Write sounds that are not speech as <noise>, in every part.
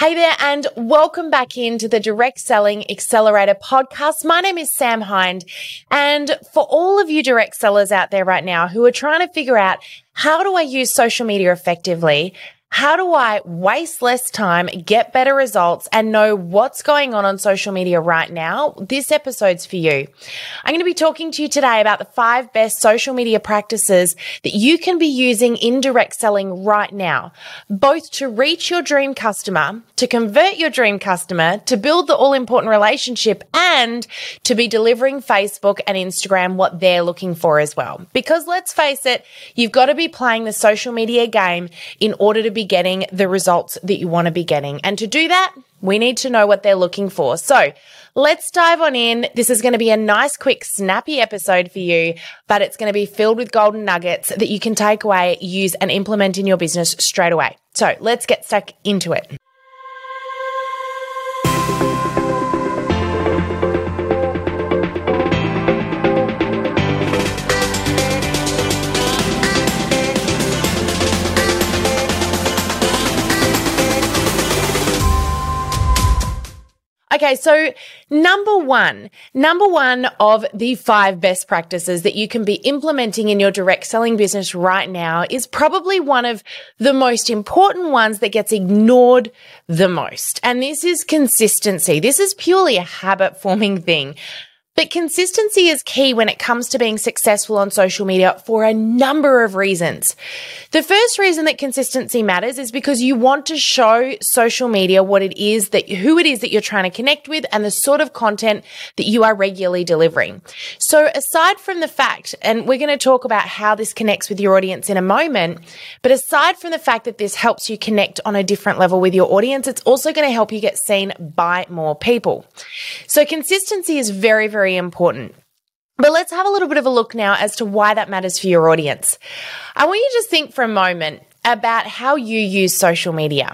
Hey there, and welcome back into the Direct Selling Accelerator podcast. My name is Sam Hind. And for all of you direct sellers out there right now who are trying to figure out how do I use social media effectively? How do I waste less time, get better results, and know what's going on on social media right now? This episode's for you. I'm going to be talking to you today about the five best social media practices that you can be using in direct selling right now, both to reach your dream customer, to convert your dream customer, to build the all important relationship, and to be delivering Facebook and Instagram what they're looking for as well. Because let's face it, you've got to be playing the social media game in order to be be getting the results that you want to be getting. And to do that, we need to know what they're looking for. So let's dive on in. This is going to be a nice, quick, snappy episode for you, but it's going to be filled with golden nuggets that you can take away, use, and implement in your business straight away. So let's get stuck into it. Okay, so number one, number one of the five best practices that you can be implementing in your direct selling business right now is probably one of the most important ones that gets ignored the most. And this is consistency. This is purely a habit forming thing. But consistency is key when it comes to being successful on social media for a number of reasons. The first reason that consistency matters is because you want to show social media what it is that who it is that you're trying to connect with and the sort of content that you are regularly delivering. So aside from the fact, and we're going to talk about how this connects with your audience in a moment, but aside from the fact that this helps you connect on a different level with your audience, it's also going to help you get seen by more people. So consistency is very, very very important. But let's have a little bit of a look now as to why that matters for your audience. I want you to just think for a moment about how you use social media.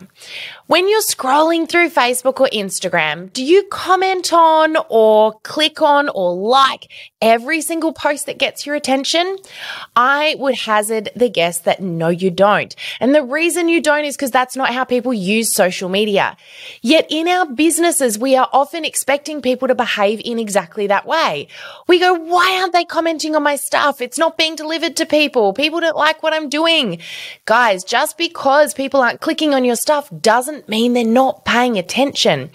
When you're scrolling through Facebook or Instagram, do you comment on or click on or like every single post that gets your attention? I would hazard the guess that no, you don't. And the reason you don't is because that's not how people use social media. Yet in our businesses, we are often expecting people to behave in exactly that way. We go, why aren't they commenting on my stuff? It's not being delivered to people. People don't like what I'm doing. Guys, just because people aren't clicking on your stuff doesn't doesn't mean they're not paying attention.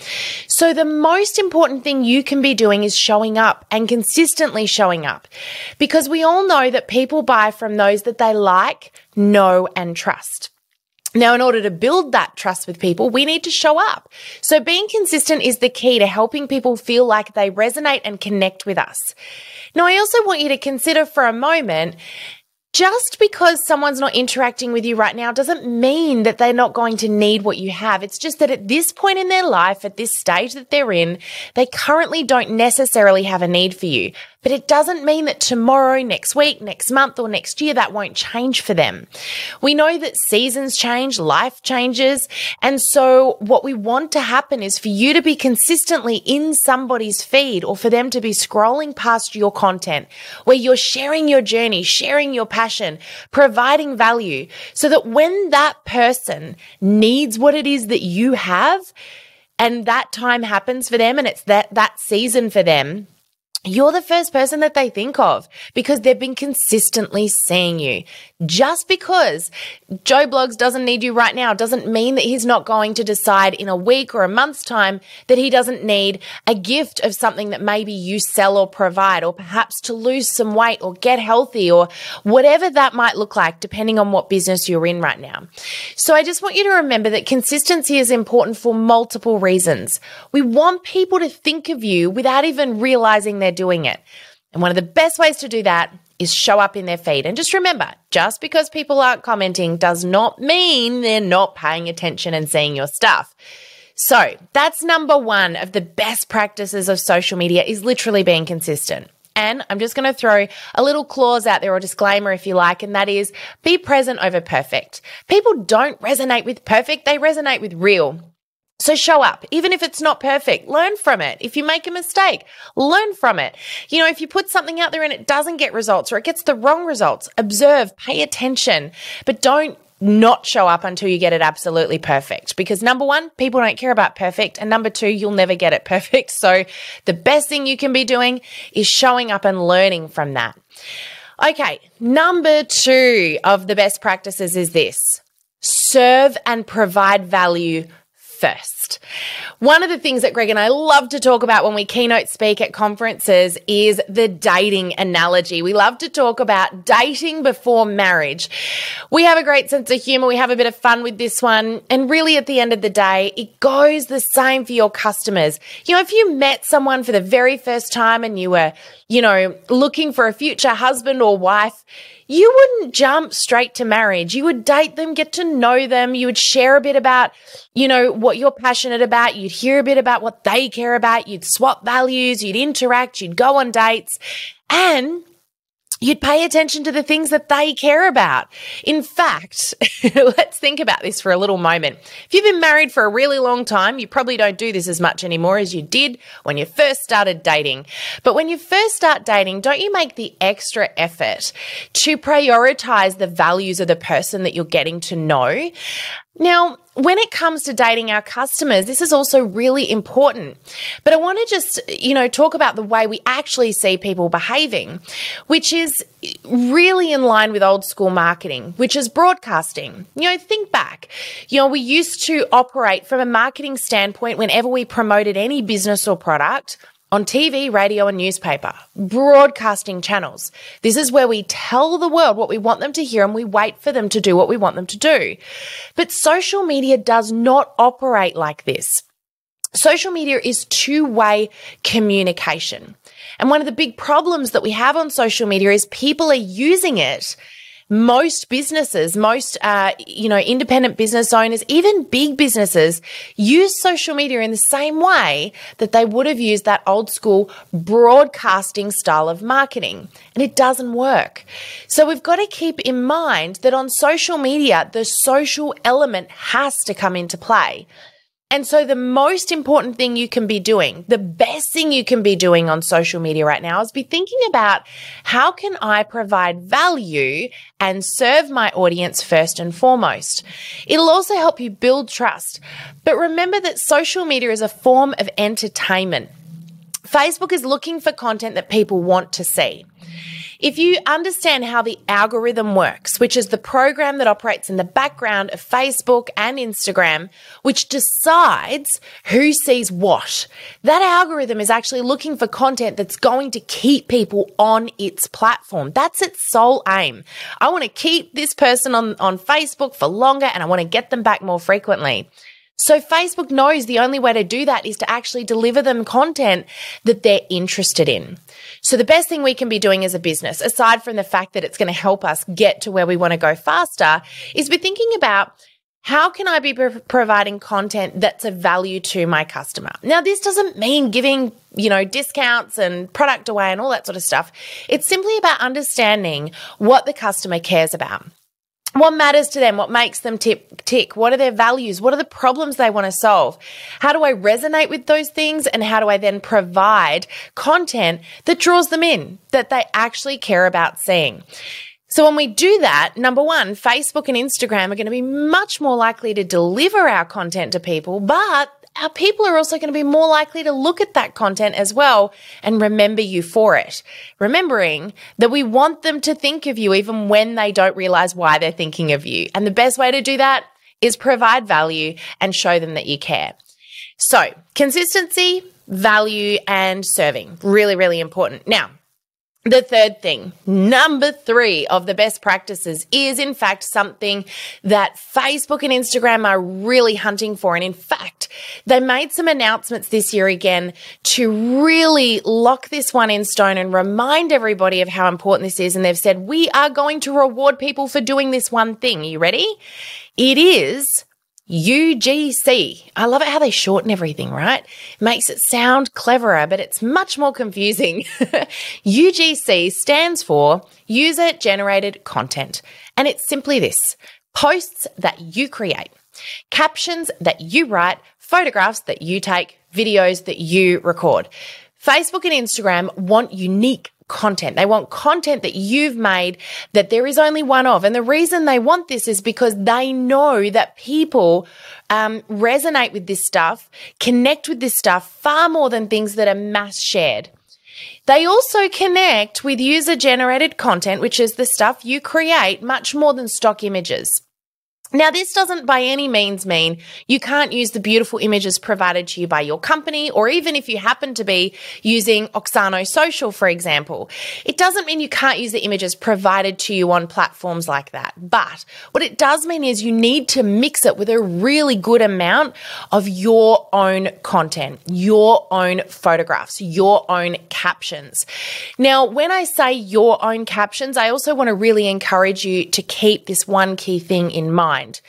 So the most important thing you can be doing is showing up and consistently showing up because we all know that people buy from those that they like, know, and trust. Now, in order to build that trust with people, we need to show up. So being consistent is the key to helping people feel like they resonate and connect with us. Now, I also want you to consider for a moment just because someone's not interacting with you right now doesn't mean that they're not going to need what you have. It's just that at this point in their life, at this stage that they're in, they currently don't necessarily have a need for you. But it doesn't mean that tomorrow, next week, next month, or next year that won't change for them. We know that seasons change, life changes. And so what we want to happen is for you to be consistently in somebody's feed or for them to be scrolling past your content where you're sharing your journey, sharing your passion, providing value so that when that person needs what it is that you have, and that time happens for them and it's that, that season for them, you're the first person that they think of because they've been consistently seeing you. Just because Joe Bloggs doesn't need you right now doesn't mean that he's not going to decide in a week or a month's time that he doesn't need a gift of something that maybe you sell or provide, or perhaps to lose some weight or get healthy or whatever that might look like, depending on what business you're in right now. So I just want you to remember that consistency is important for multiple reasons. We want people to think of you without even realizing they're doing it. And one of the best ways to do that is show up in their feed. And just remember, just because people aren't commenting does not mean they're not paying attention and seeing your stuff. So that's number one of the best practices of social media is literally being consistent. And I'm just going to throw a little clause out there or disclaimer if you like, and that is be present over perfect. People don't resonate with perfect, they resonate with real. So show up, even if it's not perfect, learn from it. If you make a mistake, learn from it. You know, if you put something out there and it doesn't get results or it gets the wrong results, observe, pay attention, but don't not show up until you get it absolutely perfect. Because number one, people don't care about perfect. And number two, you'll never get it <laughs> perfect. So the best thing you can be doing is showing up and learning from that. Okay. Number two of the best practices is this serve and provide value first. One of the things that Greg and I love to talk about when we keynote speak at conferences is the dating analogy. We love to talk about dating before marriage. We have a great sense of humor. We have a bit of fun with this one. And really, at the end of the day, it goes the same for your customers. You know, if you met someone for the very first time and you were, you know, looking for a future husband or wife, you wouldn't jump straight to marriage. You would date them, get to know them. You would share a bit about, you know, what you're passionate about. You'd hear a bit about what they care about. You'd swap values. You'd interact. You'd go on dates. And you'd pay attention to the things that they care about. In fact, <laughs> let's think about this for a little moment. If you've been married for a really long time, you probably don't do this as much anymore as you did when you first started dating. But when you first start dating, don't you make the extra effort to prioritize the values of the person that you're getting to know? Now, when it comes to dating our customers, this is also really important. But I want to just, you know, talk about the way we actually see people behaving, which is really in line with old school marketing, which is broadcasting. You know, think back. You know, we used to operate from a marketing standpoint whenever we promoted any business or product on TV, radio, and newspaper, broadcasting channels. This is where we tell the world what we want them to hear and we wait for them to do what we want them to do. But social media does not operate like this. Social media is two way communication. And one of the big problems that we have on social media is people are using it most businesses, most, uh, you know, independent business owners, even big businesses use social media in the same way that they would have used that old school broadcasting style of marketing. And it doesn't work. So we've got to keep in mind that on social media, the social element has to come into play. And so the most important thing you can be doing, the best thing you can be doing on social media right now is be thinking about how can I provide value and serve my audience first and foremost. It'll also help you build trust. But remember that social media is a form of entertainment. Facebook is looking for content that people want to see. If you understand how the algorithm works, which is the program that operates in the background of Facebook and Instagram, which decides who sees what, that algorithm is actually looking for content that's going to keep people on its platform. That's its sole aim. I want to keep this person on, on Facebook for longer and I want to get them back more frequently. So Facebook knows the only way to do that is to actually deliver them content that they're interested in. So the best thing we can be doing as a business, aside from the fact that it's going to help us get to where we want to go faster, is be thinking about how can I be providing content that's of value to my customer? Now, this doesn't mean giving, you know, discounts and product away and all that sort of stuff. It's simply about understanding what the customer cares about what matters to them, what makes them tip, tick, what are their values, what are the problems they want to solve. How do I resonate with those things and how do I then provide content that draws them in, that they actually care about seeing? So when we do that, number one, Facebook and Instagram are going to be much more likely to deliver our content to people, but our people are also going to be more likely to look at that content as well and remember you for it. Remembering that we want them to think of you even when they don't realize why they're thinking of you. And the best way to do that is provide value and show them that you care. So consistency, value and serving. Really, really important. Now, the third thing, number three of the best practices is in fact something that Facebook and Instagram are really hunting for. And in fact, they made some announcements this year again to really lock this one in stone and remind everybody of how important this is. And they've said, we are going to reward people for doing this one thing. Are you ready? It is UGC. I love it how they shorten everything, right? Makes it sound cleverer, but it's much more confusing. <laughs> UGC stands for User Generated Content. And it's simply this posts that you create, captions that you write, photographs that you take, videos that you record. Facebook and Instagram want unique content. They want content that you've made that there is only one of. And the reason they want this is because they know that people um, resonate with this stuff, connect with this stuff far more than things that are mass shared. They also connect with user generated content, which is the stuff you create much more than stock images. Now, this doesn't by any means mean you can't use the beautiful images provided to you by your company, or even if you happen to be using Auxano Social, for example. It doesn't mean you can't use the images provided to you on platforms like that. But what it does mean is you need to mix it with a really good amount of your own content, your own photographs, your own captions. Now, when I say your own captions, I also want to really encourage you to keep this one key thing in mind mind.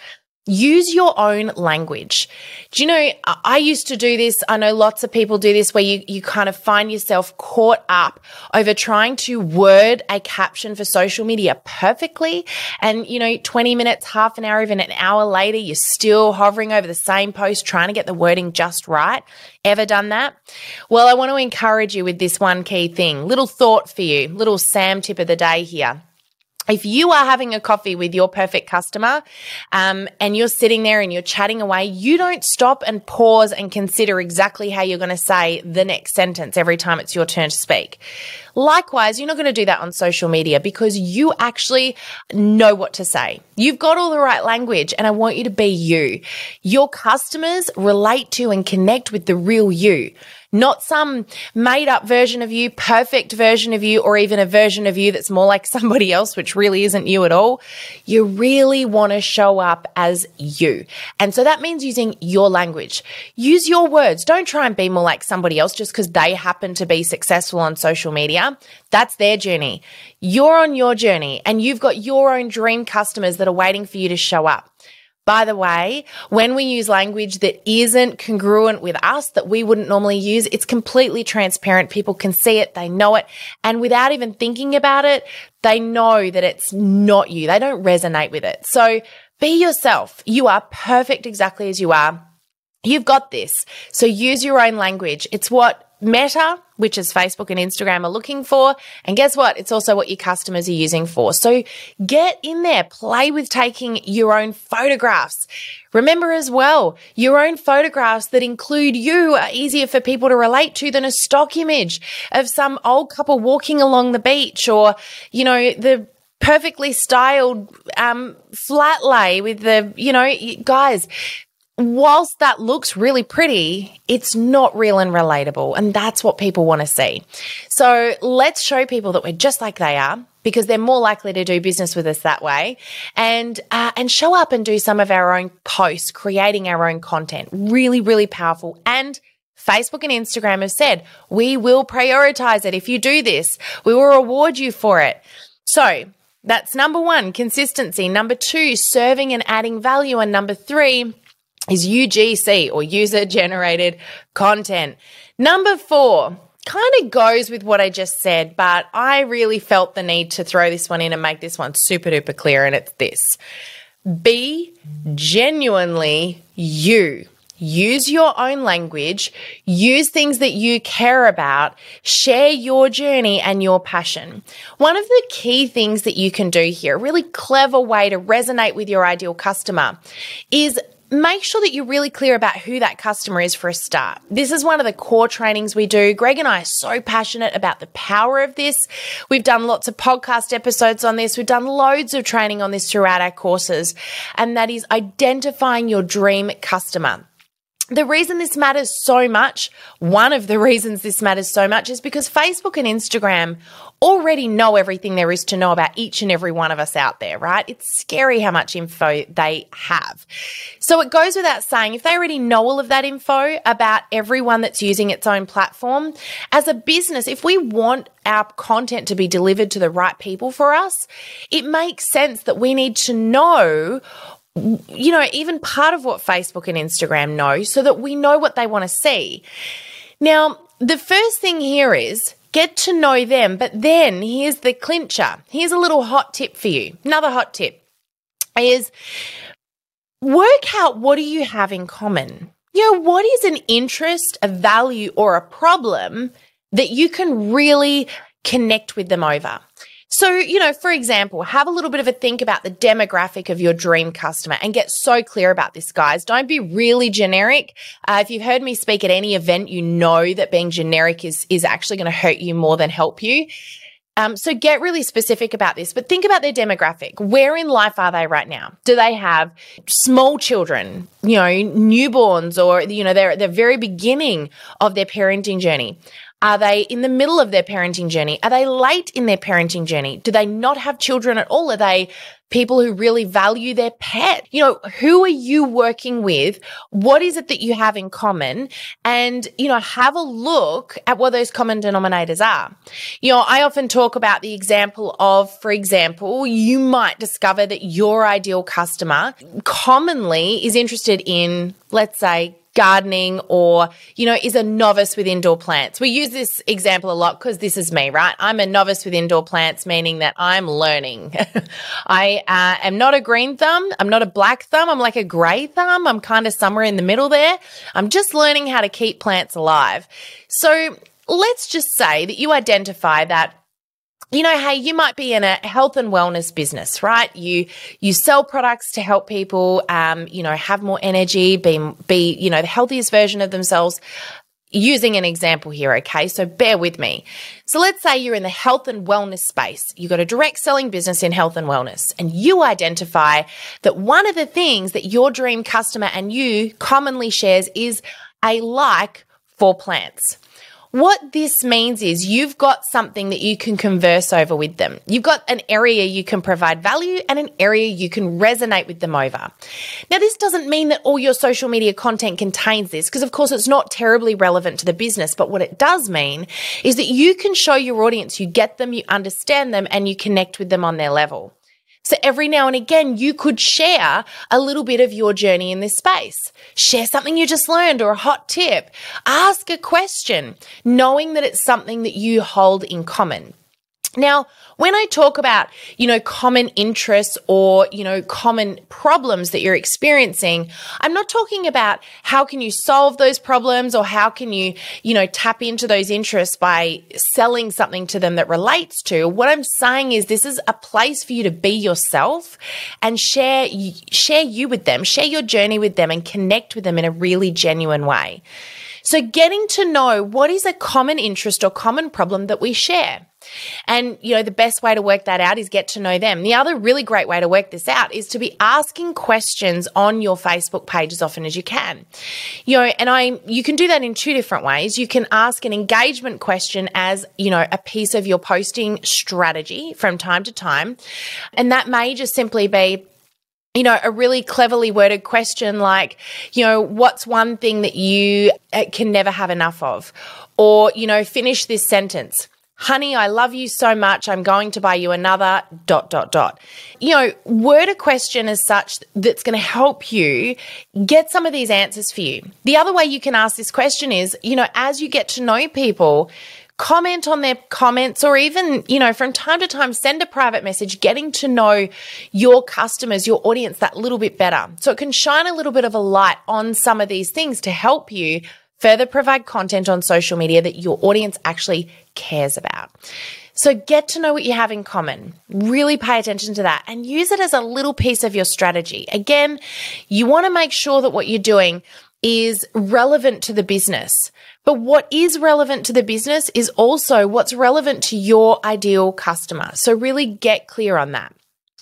Use your own language. Do you know, I used to do this. I know lots of people do this where you, you kind of find yourself caught up over trying to word a caption for social media perfectly. And, you know, 20 minutes, half an hour, even an hour later, you're still hovering over the same post, trying to get the wording just right. Ever done that? Well, I want to encourage you with this one key thing. Little thought for you, little Sam tip of the day here if you are having a coffee with your perfect customer um, and you're sitting there and you're chatting away, you don't stop and pause and consider exactly how you're going to say the next sentence every time it's your turn to speak. Likewise, you're not going to do that on social media because you actually know what to say. You've got all the right language and I want you to be you. Your customers relate to and connect with the real you not some made up version of you, perfect version of you, or even a version of you that's more like <laughs> somebody else, which really isn't you at all. You really want to show up as you. And so that means using your language. Use your words. Don't try and be more like somebody else just because they happen to be successful on social media. That's their journey. You're on your journey and you've got your own dream customers that are waiting for you to show up. By the way, when we use language that isn't congruent with us, that we wouldn't normally use, it's completely transparent. People can see it, they know it, and without even thinking about it, they know that it's not you. They don't resonate with it. So be yourself. You are perfect exactly as you are. You've got this. So use your own language. It's what Meta, which is Facebook and Instagram, are looking for. And guess what? It's also what your customers are using for. So get in there, play with taking your own photographs. Remember as well, your own photographs that include you are easier for people to relate to than a stock image of some old couple walking along the beach or, you know, the perfectly styled um, flat lay with the, you know, guys, whilst that looks really pretty, it's not real and relatable. And that's what people want to see. So let's show people that we're just like they are because they're more likely to do business with us that way and uh, and show up and do some of our own posts creating our own content really really powerful and Facebook and Instagram have said we will prioritize it if you do this we will reward you for it so that's number 1 consistency number 2 serving and adding value and number 3 is UGC or user generated content. Number four kind of goes with what I just said, but I really felt the need to throw this one in and make this one super duper clear. And it's this be genuinely you. Use your own language, use things that you care about, share your journey and your passion. One of the key things that you can do here, a really clever way to resonate with your ideal customer, is make sure that you're really clear about who that customer is for a start. This is one of the core trainings we do. Greg and I are so passionate about the power of this. We've done lots of podcast episodes on this. We've done loads of training on this throughout our courses, and that is identifying your dream customer the reason this matters so much, one of the <laughs> reasons this matters so much is because Facebook and Instagram already know everything there is to know about each and every one of us out there, right? It's scary how much info they have. So it goes without saying, if they already know all of that info about everyone that's using its own platform, as a business, if we want our content to be delivered to the right people for us, it makes sense that we need to know you know, even part of what Facebook and Instagram know so that we know what they want to see. Now, the first thing here is get to know them, but then here's the clincher. Here's a little hot tip for you. Another hot tip is work out what do you have in common? You know, what is an interest, a value, or a problem that you can really connect with them over. So, you know, for example, have a little bit of a think about the demographic of your dream customer and get so clear about this, guys. Don't be really generic. Uh, if you've heard me speak at any event, you know that being generic is, is actually going to hurt you more than help you. Um, so get really specific about this, but think about their demographic. Where in life are they right now? Do they have small children, you know, newborns, or you know, they're at the very beginning of their parenting journey? Are they in the middle of their parenting journey? Are they late in their parenting journey? Do they not have children at all? Are they people who really value their pet? You know, who are you working with? What is it that you have in common? And, you know, have a look at what those common denominators are. You know, I often talk about the example of, for example, you might discover that your ideal customer commonly is interested in, let's say, gardening or, you know, is a novice with indoor plants. We use this example a lot because this is me, right? I'm a novice with indoor plants, meaning that I'm learning. <laughs> I uh, am not a green thumb. I'm not a black thumb. I'm like a gray thumb. I'm kind of somewhere in the middle there. I'm just learning how to keep plants alive. So let's just say that you identify that you know, hey, you might be in a health and wellness business, right? You you sell products to help people, um, you know, have more energy, be be you know the healthiest version of themselves. Using an example here, okay? So bear with me. So let's say you're in the health and wellness space. You've got a direct selling business in health and wellness, and you identify that one of the things that your dream customer and you commonly shares is a like for plants. What this means is you've got something that you can converse over with them. You've got an area you can provide value and an area you can resonate with them over. Now, this doesn't mean that all your social media content contains this, because of course it's not terribly relevant to the business. But what it does mean is that you can show your audience you get them, you understand them, and you connect with them on their level. So every now and again, you could share a little bit of your journey in this space. Share something you just learned or a hot tip. Ask a question, knowing that it's something that you hold in common. Now, when I talk about, you know, common interests or, you know, common problems that you're experiencing, I'm not talking about how can you solve those problems or how can you, you know, tap into those interests by selling something to them that relates to. What I'm saying is this is a place for you to be yourself and share, share you with them, share your journey with them and connect with them in a really genuine way. So getting to know what is a common interest or common problem that we share. And, you know, the best way to work that out is get to know them. The other really great way to work this out is to be asking questions on your Facebook page as often as you can. You know, and I, you can do that in two different ways. You can ask an engagement question as, you know, a piece of your posting strategy from time to time. And that may just simply be, you know, a really cleverly worded question like, you know, what's one thing that you uh, can never have enough of? Or, you know, finish this sentence honey, I love you so much. I'm going to buy you another dot, dot, dot. You know, word a question as such that's going to help you get some of these answers for you. The other way you can ask this question is, you know, as you get to know people, comment on their comments or even, you know, from time to time, send a private message, getting to know your customers, your audience that little bit better. So it can shine a little bit of a light on some of these things to help you further provide content on social media that your audience actually cares about. So get to know what you have in common. Really pay attention to that and use it as a little piece of your strategy. Again, you want to make sure that what you're doing is relevant to the business. But what is relevant to the business is also what's relevant to your ideal customer. So really get clear on that.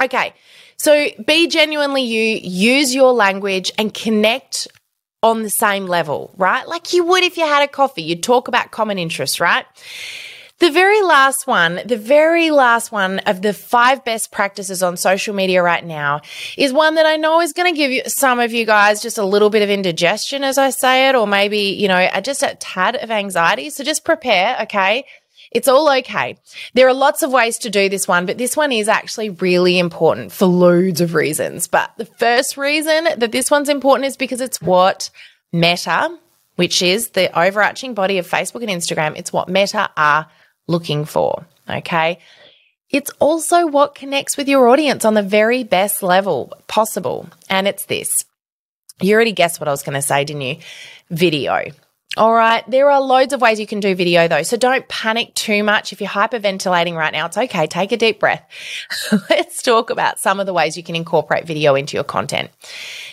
Okay. So be genuinely you, use your language and connect on the same level, right? Like you would if you had a coffee, you'd talk about common interests, right? The very last one, the very last one of the five best practices on social media right now is one that I know is going to give you some of you guys just a little bit of indigestion as I say it, or maybe, you know, just a tad of anxiety. So just prepare, okay? It's all okay. There are lots of ways to do this one, but this one is actually really important for loads of reasons. But the first reason that this one's important is because it's what Meta, which is the overarching body of Facebook and Instagram, it's what Meta are looking for. Okay. It's also what connects with your audience on the very best level possible. And it's this. You already guessed what I was going to say, didn't you? Video. All right. There are loads of ways you can do video though. So don't panic too much. If you're hyperventilating right now, it's okay. Take a deep breath. <laughs> Let's talk about some of the ways you can incorporate video into your content.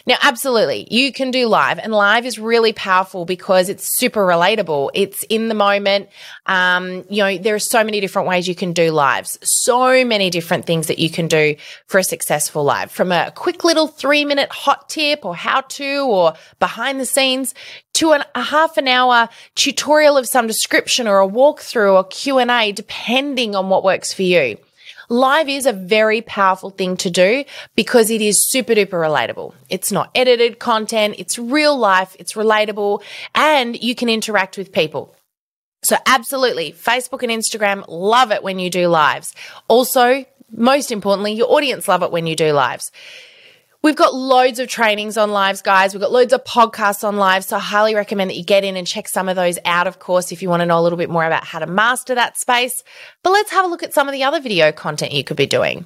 Now, absolutely, you can do live, and live is really powerful because it's super relatable. It's in the moment. Um, you know, there are so many different ways you can do lives, so many different things that you can do for a successful live from a quick little three minute hot tip or how to or behind the scenes to an, a half an hour tutorial of some description or a walkthrough or Q&A, depending on what works for you. Live is a very powerful thing to do because it is super duper relatable. It's not edited content. It's real life. It's relatable and you can interact with people. So absolutely, Facebook and Instagram love it when you do lives. Also, most importantly, your audience love it when you do lives. We've got loads of trainings on lives, guys. We've got loads of podcasts on lives. So I highly recommend that you get in and check some of those out, of course, if you want to know a little bit more about how to master that space. But let's have a look at some of the other video content you could be doing.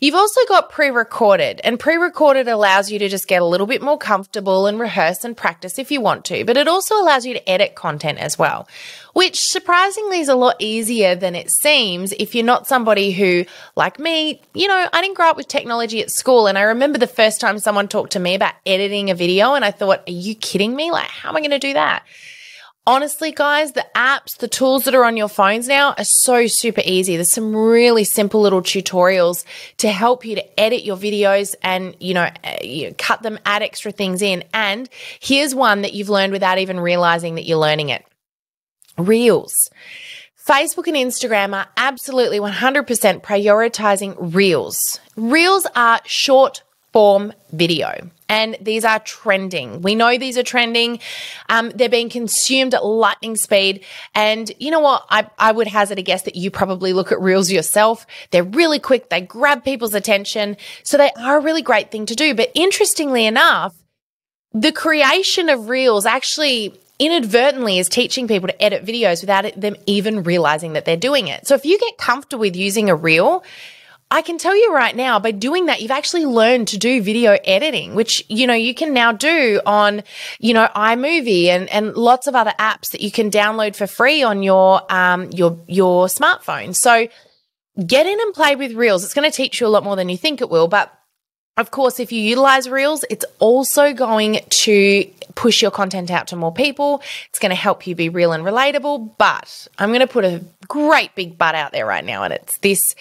You've also got pre-recorded and pre-recorded allows you to just get a little bit more comfortable and rehearse and practice if you want to, but it also allows you to edit content as well, which surprisingly is a lot easier than it seems if you're not somebody who, like me, you know, I didn't grow up with technology at school. And I remember the first time someone talked to me about editing a video and I thought, are you kidding me? Like, how am I going to do that? Honestly, guys, the apps, the tools that are on your phones now are so super easy. There's some really simple little tutorials to help you to edit your videos and, you know, uh, you cut them, add extra things in. And here's one that you've learned without even realizing that you're learning it. Reels. Facebook and Instagram are absolutely 100% prioritizing Reels. Reels are short form video. And these are trending. We know these are trending. Um, they're being consumed at lightning speed. And you know what? I, I would hazard a guess that you probably look at reels yourself. They're really quick. They grab people's attention. So they are a really great thing to do. But interestingly enough, the creation of reels actually inadvertently is teaching people to edit videos without them even realizing that they're doing it. So if you get comfortable with using a reel, I can tell you right now, by doing that, you've actually learned to do video editing, which, you know, you can now do on, you know, iMovie and, and lots of other apps that you can download for free on your, um, your, your smartphone. So get in and play with Reels. It's going to teach you a lot more than you think it will. But of course, if you utilize Reels, it's also going to push your content out to more people. It's going to help you be real and relatable. But I'm going to put a great big but out there right now. And it's this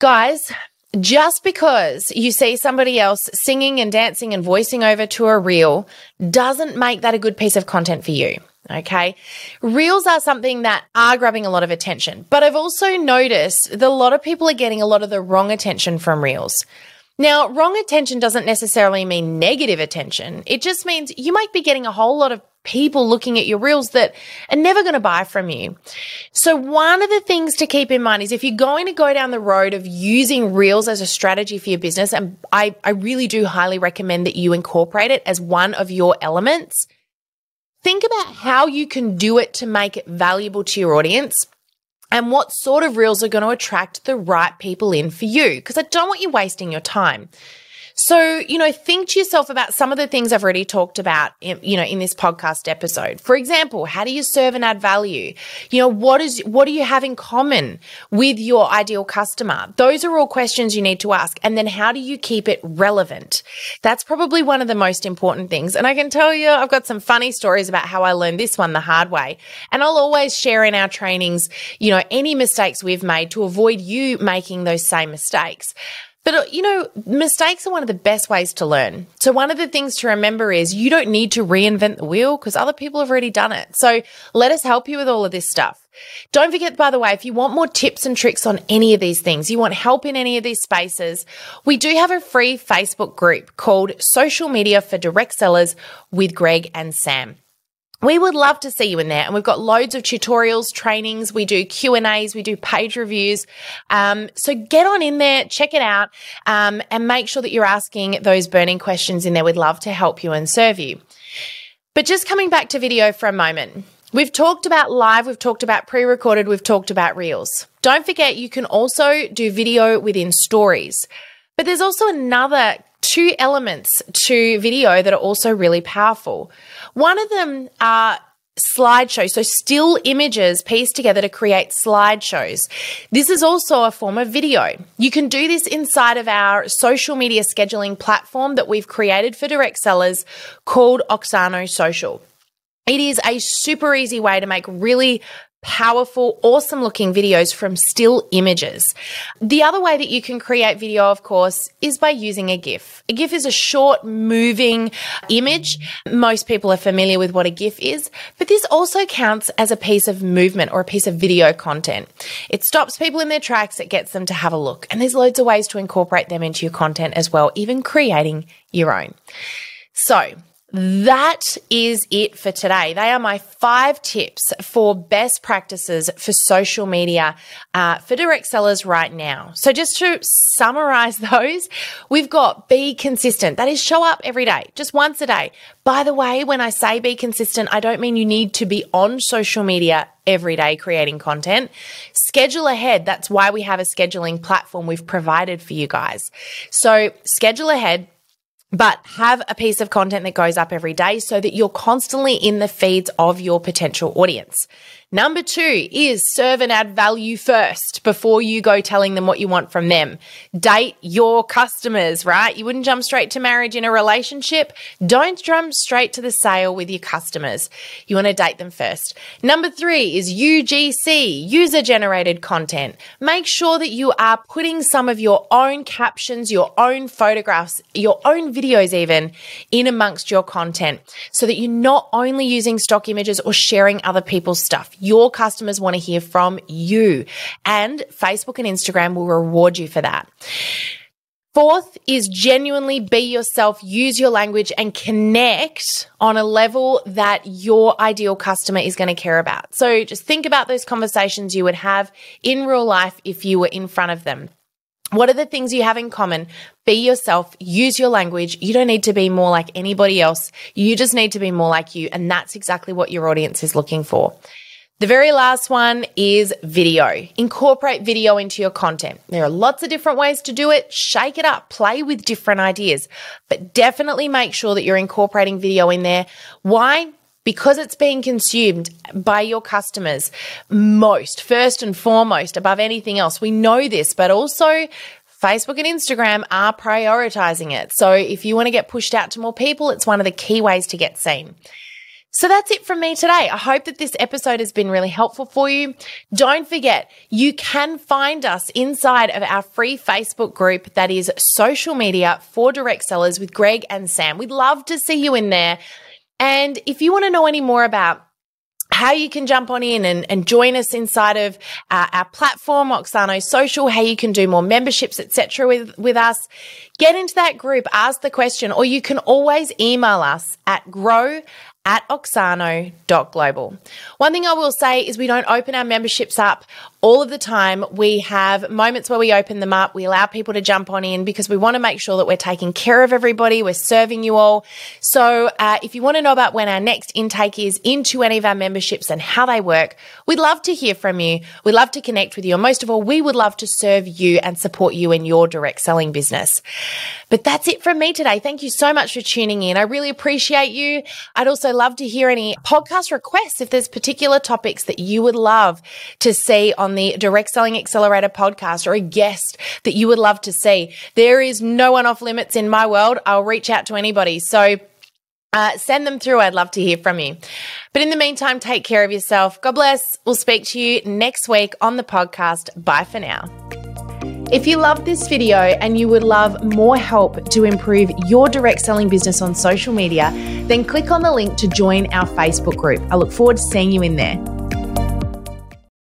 Guys, just because you see somebody else singing and dancing and voicing over to a reel doesn't make that a good piece of content for you. Okay. Reels are something that are grabbing a lot of attention, but I've also noticed that a lot of people are getting a lot of the wrong attention from reels. Now, wrong attention doesn't necessarily mean negative attention. It just means you might be getting a whole lot of people looking at your reels that are never going to buy from you. So one of the things to keep in mind is if you're going to go down the road of using reels as a strategy for your business, and I, I really do highly recommend that you incorporate it as one of your elements, think about how you can do it to make it valuable to your audience and what sort of reels are going to attract the right people in for you. Because I don't want you wasting your time. So, you know, think to yourself about some of the things I've already talked about, in, you know, in this podcast episode. For example, how do you serve and add value? You know, what is, what do you have in common with your ideal customer? Those are all questions you need to ask. And then how do you keep it relevant? That's probably one of the most important things. And I can tell you, I've got some funny stories about how I learned this one the hard way. And I'll always share in our trainings, you know, any mistakes we've made to avoid you making those same mistakes. But, uh, you know, mistakes are one of the best ways to learn. So, one of the things to remember is you don't need to reinvent the wheel because other people have already done it. So, let us help you with all of this stuff. Don't forget, by the way, if you want more tips and tricks on any of these things, you want help in any of these spaces, we do have a free Facebook group called Social Media for Direct Sellers with Greg and Sam we would love to see you in there and we've got loads of tutorials trainings. We do q and a's we do page reviews. Um, so get on in there check it out um, and make sure that you're asking those burning questions in there. We'd love to help you and serve you. But just coming back to video for a moment. We've talked about live we've talked about pre-recorded we've talked about reels. Don't forget you can also do video within stories. But there's also another two elements to video that are also really powerful. One of them are slideshows, so still images pieced together to create slideshows. This is also a form of video. You can do this inside of our social media scheduling platform that we've created for direct sellers called Auxano Social. It is a super easy way to make really powerful, awesome looking videos from still images. The other way that you can create video, of course, is by using a GIF. A GIF is a short, moving image. Most people are familiar with what a GIF is, but this also counts as a piece of movement or a piece of video content. It stops people in their tracks, it gets them to have a look. And there's loads of ways to incorporate them into your content as well, even creating your own. So, that is it for today. They are my five tips for best practices for social media uh, for direct sellers right now. So, just to summarize <laughs> those, we've got be consistent. That is show up every day, just once a day. By the way, when I say be consistent, I don't mean you need to be on social media every day creating content. Schedule ahead. That's why we have a scheduling platform we've provided for you guys. So, schedule ahead but have a piece of content that goes up every day so that you're constantly in the feeds of your potential audience. Number two is serve and add value first before you go telling them what you want from them. Date your customers, right? You wouldn't jump straight to marriage in a relationship. Don't jump straight to the sale with your customers. You want to date them first. Number three is UGC, user generated content. Make sure that you are putting some of your own captions, your own photographs, your own videos even in amongst your content so that you're not only using stock images or sharing other people's stuff. Your customers want to hear from you, and Facebook and Instagram will reward you for that. Fourth is genuinely be yourself, use your language and connect on a level that your ideal customer is going to care about. So just think about those conversations you would have in real life if you were in front of them. What are the things you have in common? Be yourself, use your language. You don't need to be more like anybody else. You just need to be more like you. And that's exactly what your audience is looking for. The very last one is video. Incorporate video into your content. There are lots of different ways to do it. Shake it up, play with different ideas, but definitely make sure that you're incorporating video in there. Why? Because it's being consumed by your customers most, first and foremost, above anything else. We know this, but also Facebook and Instagram are prioritizing it. So if you want to get pushed out to more people, it's one of the key ways to get seen. So that's it from me today. I hope that this episode has been really helpful for you. Don't forget, you can find us inside of our free Facebook group that is social media for direct sellers with Greg and Sam. We'd love to see you in there. And if you want to know any more about how you can jump on in and, and join us inside of uh, our platform, Auxano Social, how you can do more memberships, etc. with, with us. Get into that group, ask the question, or you can always email us at grow at auxano.global. One thing I will say is we don't open our memberships up all of the time. We have moments where we open them up. We allow people to jump on in because we want to make sure that we're taking care of everybody. We're serving you all. So uh, if you want to know about when our next intake is into any of our memberships and how they work, we'd love to hear from you. We'd love to connect with you. And most of all, we would love to serve you and support you in your direct selling business. But that's it from me today. Thank you so much for tuning in. I really appreciate you. I'd also also love to hear any podcast requests if there's particular topics that you would love to see on the Direct Selling Accelerator podcast or a guest that you would love to see. There is no one off limits in my world. I'll reach out to anybody. So uh, send them through. I'd love to hear from you. But in the meantime, take care of yourself. God bless. We'll speak to you next week on the podcast. Bye for now. If you loved this video and you would love more help to improve your direct selling business on social media, then click on the link to join our Facebook group. I look forward to seeing you in there.